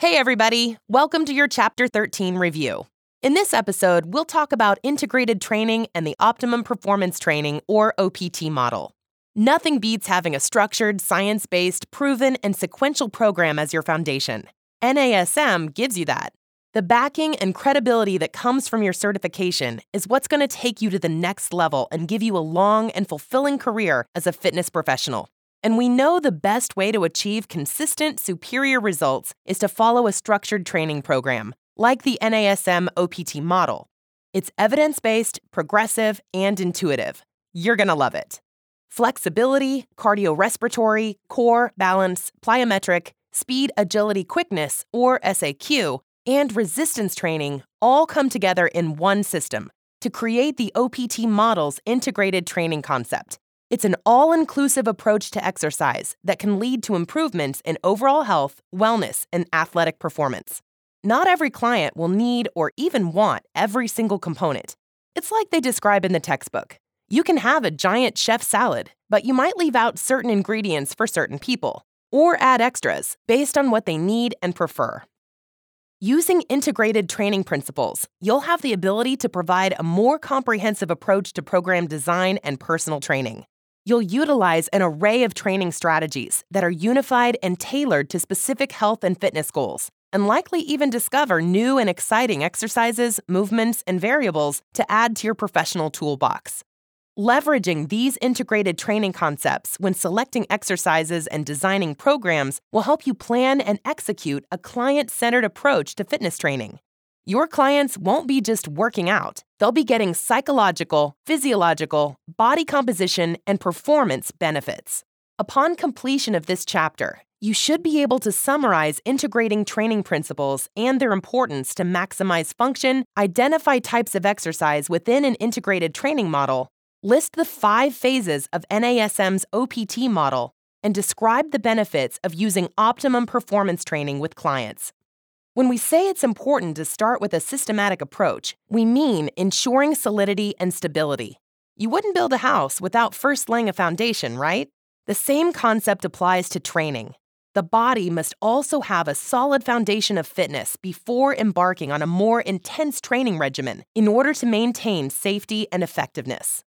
Hey, everybody. Welcome to your Chapter 13 review. In this episode, we'll talk about integrated training and the Optimum Performance Training, or OPT model. Nothing beats having a structured, science based, proven, and sequential program as your foundation. NASM gives you that. The backing and credibility that comes from your certification is what's going to take you to the next level and give you a long and fulfilling career as a fitness professional. And we know the best way to achieve consistent, superior results is to follow a structured training program, like the NASM OPT model. It's evidence based, progressive, and intuitive. You're going to love it. Flexibility, cardiorespiratory, core, balance, plyometric, speed, agility, quickness, or SAQ, and resistance training all come together in one system to create the OPT model's integrated training concept. It's an all inclusive approach to exercise that can lead to improvements in overall health, wellness, and athletic performance. Not every client will need or even want every single component. It's like they describe in the textbook. You can have a giant chef salad, but you might leave out certain ingredients for certain people, or add extras based on what they need and prefer. Using integrated training principles, you'll have the ability to provide a more comprehensive approach to program design and personal training. You'll utilize an array of training strategies that are unified and tailored to specific health and fitness goals, and likely even discover new and exciting exercises, movements, and variables to add to your professional toolbox. Leveraging these integrated training concepts when selecting exercises and designing programs will help you plan and execute a client centered approach to fitness training. Your clients won't be just working out, they'll be getting psychological, physiological, body composition, and performance benefits. Upon completion of this chapter, you should be able to summarize integrating training principles and their importance to maximize function, identify types of exercise within an integrated training model, list the five phases of NASM's OPT model, and describe the benefits of using optimum performance training with clients. When we say it's important to start with a systematic approach, we mean ensuring solidity and stability. You wouldn't build a house without first laying a foundation, right? The same concept applies to training. The body must also have a solid foundation of fitness before embarking on a more intense training regimen in order to maintain safety and effectiveness.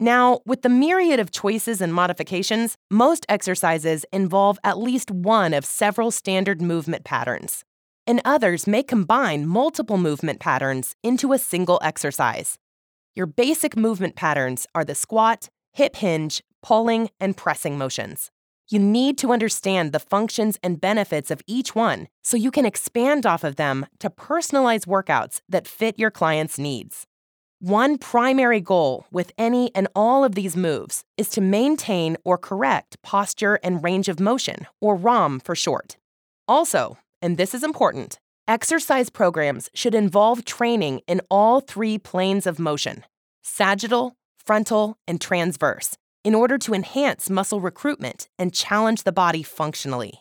Now, with the myriad of choices and modifications, most exercises involve at least one of several standard movement patterns and others may combine multiple movement patterns into a single exercise. Your basic movement patterns are the squat, hip hinge, pulling, and pressing motions. You need to understand the functions and benefits of each one so you can expand off of them to personalize workouts that fit your client's needs. One primary goal with any and all of these moves is to maintain or correct posture and range of motion, or ROM for short. Also, and this is important, exercise programs should involve training in all three planes of motion sagittal, frontal, and transverse in order to enhance muscle recruitment and challenge the body functionally.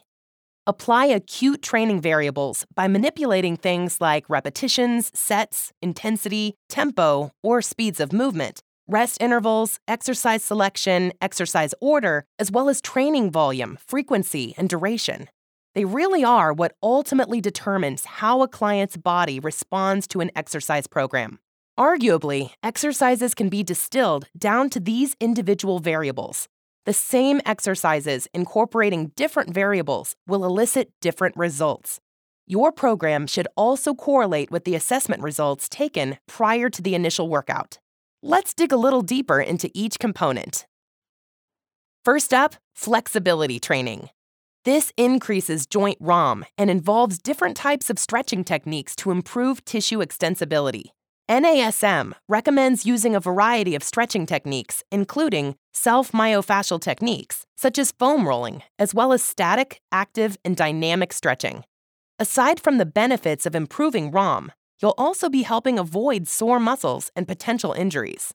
Apply acute training variables by manipulating things like repetitions, sets, intensity, tempo, or speeds of movement, rest intervals, exercise selection, exercise order, as well as training volume, frequency, and duration. They really are what ultimately determines how a client's body responds to an exercise program. Arguably, exercises can be distilled down to these individual variables. The same exercises incorporating different variables will elicit different results. Your program should also correlate with the assessment results taken prior to the initial workout. Let's dig a little deeper into each component. First up, flexibility training. This increases joint ROM and involves different types of stretching techniques to improve tissue extensibility. NASM recommends using a variety of stretching techniques, including self myofascial techniques, such as foam rolling, as well as static, active, and dynamic stretching. Aside from the benefits of improving ROM, you'll also be helping avoid sore muscles and potential injuries.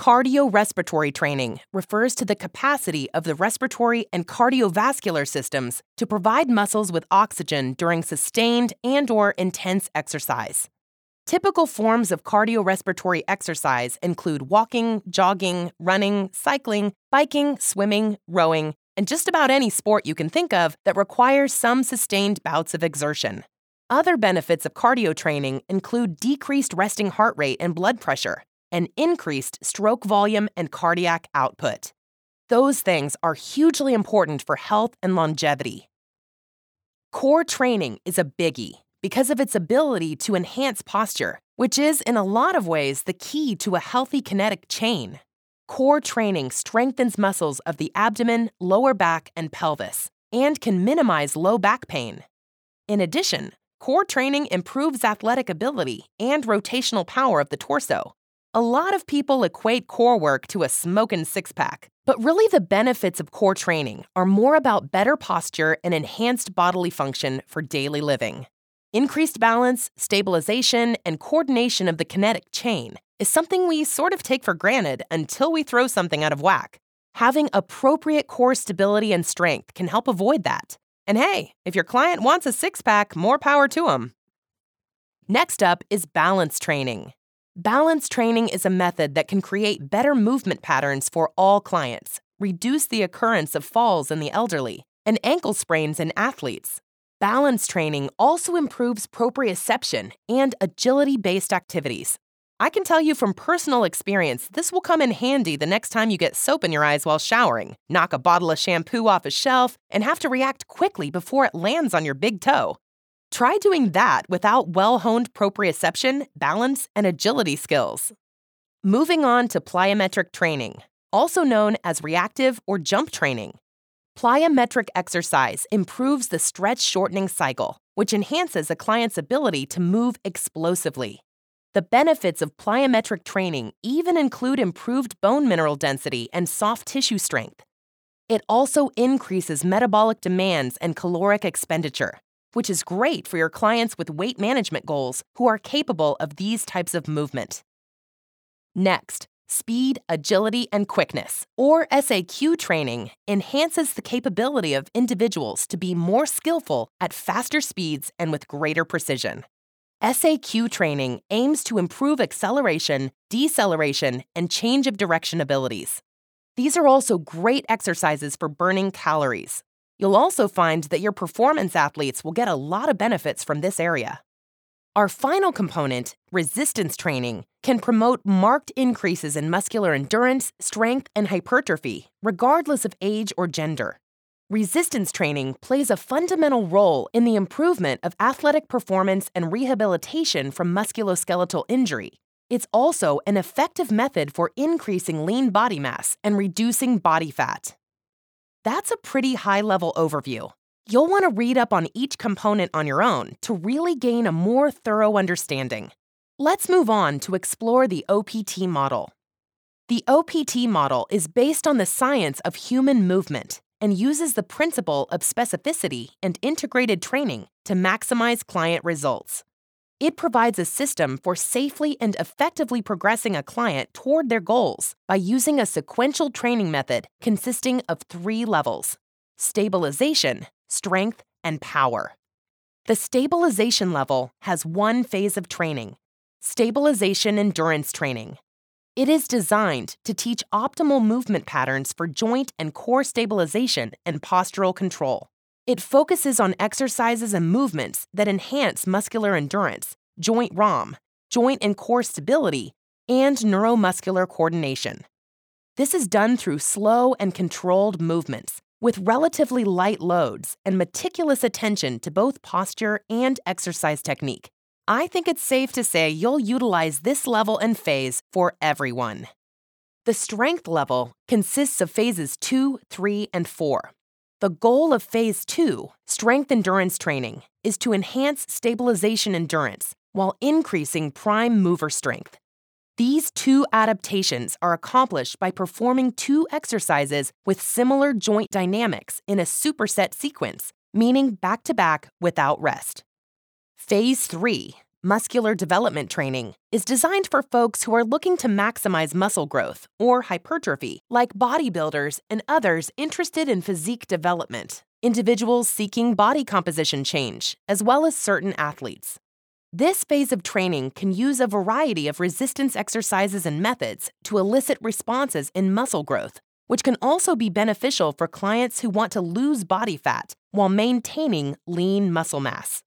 Cardiorespiratory training refers to the capacity of the respiratory and cardiovascular systems to provide muscles with oxygen during sustained and or intense exercise. Typical forms of cardiorespiratory exercise include walking, jogging, running, cycling, biking, swimming, rowing, and just about any sport you can think of that requires some sustained bouts of exertion. Other benefits of cardio training include decreased resting heart rate and blood pressure, and increased stroke volume and cardiac output. Those things are hugely important for health and longevity. Core training is a biggie because of its ability to enhance posture, which is, in a lot of ways, the key to a healthy kinetic chain. Core training strengthens muscles of the abdomen, lower back, and pelvis, and can minimize low back pain. In addition, core training improves athletic ability and rotational power of the torso. A lot of people equate core work to a smoking six pack, but really the benefits of core training are more about better posture and enhanced bodily function for daily living. Increased balance, stabilization, and coordination of the kinetic chain is something we sort of take for granted until we throw something out of whack. Having appropriate core stability and strength can help avoid that. And hey, if your client wants a six pack, more power to them. Next up is balance training. Balance training is a method that can create better movement patterns for all clients, reduce the occurrence of falls in the elderly, and ankle sprains in athletes. Balance training also improves proprioception and agility based activities. I can tell you from personal experience, this will come in handy the next time you get soap in your eyes while showering, knock a bottle of shampoo off a shelf, and have to react quickly before it lands on your big toe. Try doing that without well honed proprioception, balance, and agility skills. Moving on to plyometric training, also known as reactive or jump training. Plyometric exercise improves the stretch shortening cycle, which enhances a client's ability to move explosively. The benefits of plyometric training even include improved bone mineral density and soft tissue strength. It also increases metabolic demands and caloric expenditure, which is great for your clients with weight management goals who are capable of these types of movement. Next, speed, agility, and quickness, or SAQ training, enhances the capability of individuals to be more skillful at faster speeds and with greater precision. SAQ training aims to improve acceleration, deceleration, and change of direction abilities. These are also great exercises for burning calories, You'll also find that your performance athletes will get a lot of benefits from this area. Our final component, resistance training, can promote marked increases in muscular endurance, strength, and hypertrophy, regardless of age or gender. Resistance training plays a fundamental role in the improvement of athletic performance and rehabilitation from musculoskeletal injury. It's also an effective method for increasing lean body mass and reducing body fat. That's a pretty high level overview. You'll want to read up on each component on your own to really gain a more thorough understanding. Let's move on to explore the OPT model. The OPT model is based on the science of human movement and uses the principle of specificity and integrated training to maximize client results. It provides a system for safely and effectively progressing a client toward their goals by using a sequential training method consisting of three levels stabilization, strength, and power. The stabilization level has one phase of training stabilization endurance training. It is designed to teach optimal movement patterns for joint and core stabilization and postural control. It focuses on exercises and movements that enhance muscular endurance, joint ROM, joint and core stability, and neuromuscular coordination. This is done through slow and controlled movements with relatively light loads and meticulous attention to both posture and exercise technique. I think it's safe to say you'll utilize this level and phase for everyone. The strength level consists of phases 2, 3, and 4. The goal of Phase 2, strength endurance training, is to enhance stabilization endurance while increasing prime mover strength. These two adaptations are accomplished by performing two exercises with similar joint dynamics in a superset sequence, meaning back to back without rest. Phase 3, muscular development training, is designed for folks who are looking to maximize muscle growth or hypertrophy, like bodybuilders and others interested in physique development, individuals seeking body composition change, as well as certain athletes. This phase of training can use a variety of resistance exercises and methods to elicit responses in muscle growth, which can also be beneficial for clients who want to lose body fat while maintaining lean muscle mass.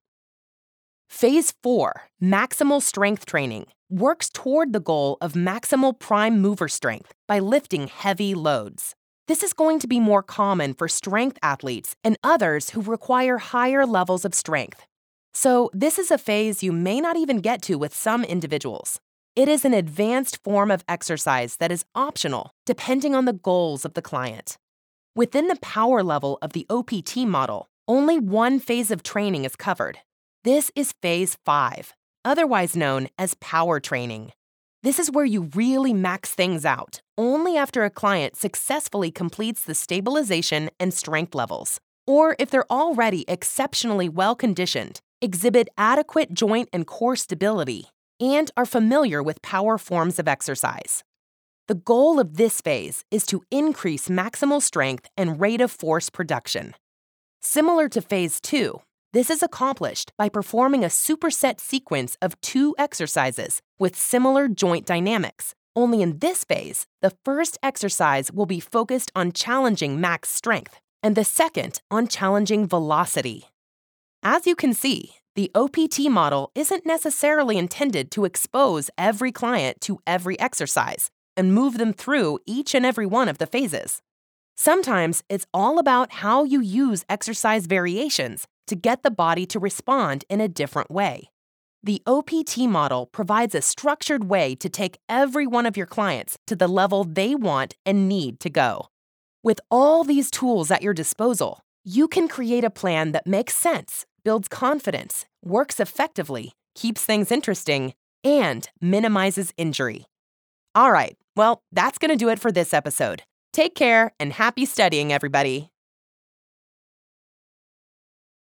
Phase 4, maximal strength training, works toward the goal of maximal prime mover strength by lifting heavy loads. This is going to be more common for strength athletes and others who require higher levels of strength. So, this is a phase you may not even get to with some individuals. It is an advanced form of exercise that is optional depending on the goals of the client. Within the power level of the OPT model, only one phase of training is covered. This is phase 5, otherwise known as power training. This is where you really max things out, only after a client successfully completes the stabilization and strength levels, or if they're already exceptionally well conditioned, exhibit adequate joint and core stability, and are familiar with power forms of exercise. The goal of this phase is to increase maximal strength and rate of force production. Similar to phase 2, this is accomplished by performing a superset sequence of two exercises with similar joint dynamics. Only in this phase, the first exercise will be focused on challenging max strength, and the second on challenging velocity. As you can see, the OPT model isn't necessarily intended to expose every client to every exercise and move them through each and every one of the phases. Sometimes it's all about how you use exercise variations to get the body to respond in a different way. The OPT model provides a structured way to take every one of your clients to the level they want and need to go. With all these tools at your disposal, you can create a plan that makes sense, builds confidence, works effectively, keeps things interesting, and minimizes injury. All right, well, that's going to do it for this episode. Take care and happy studying, everybody.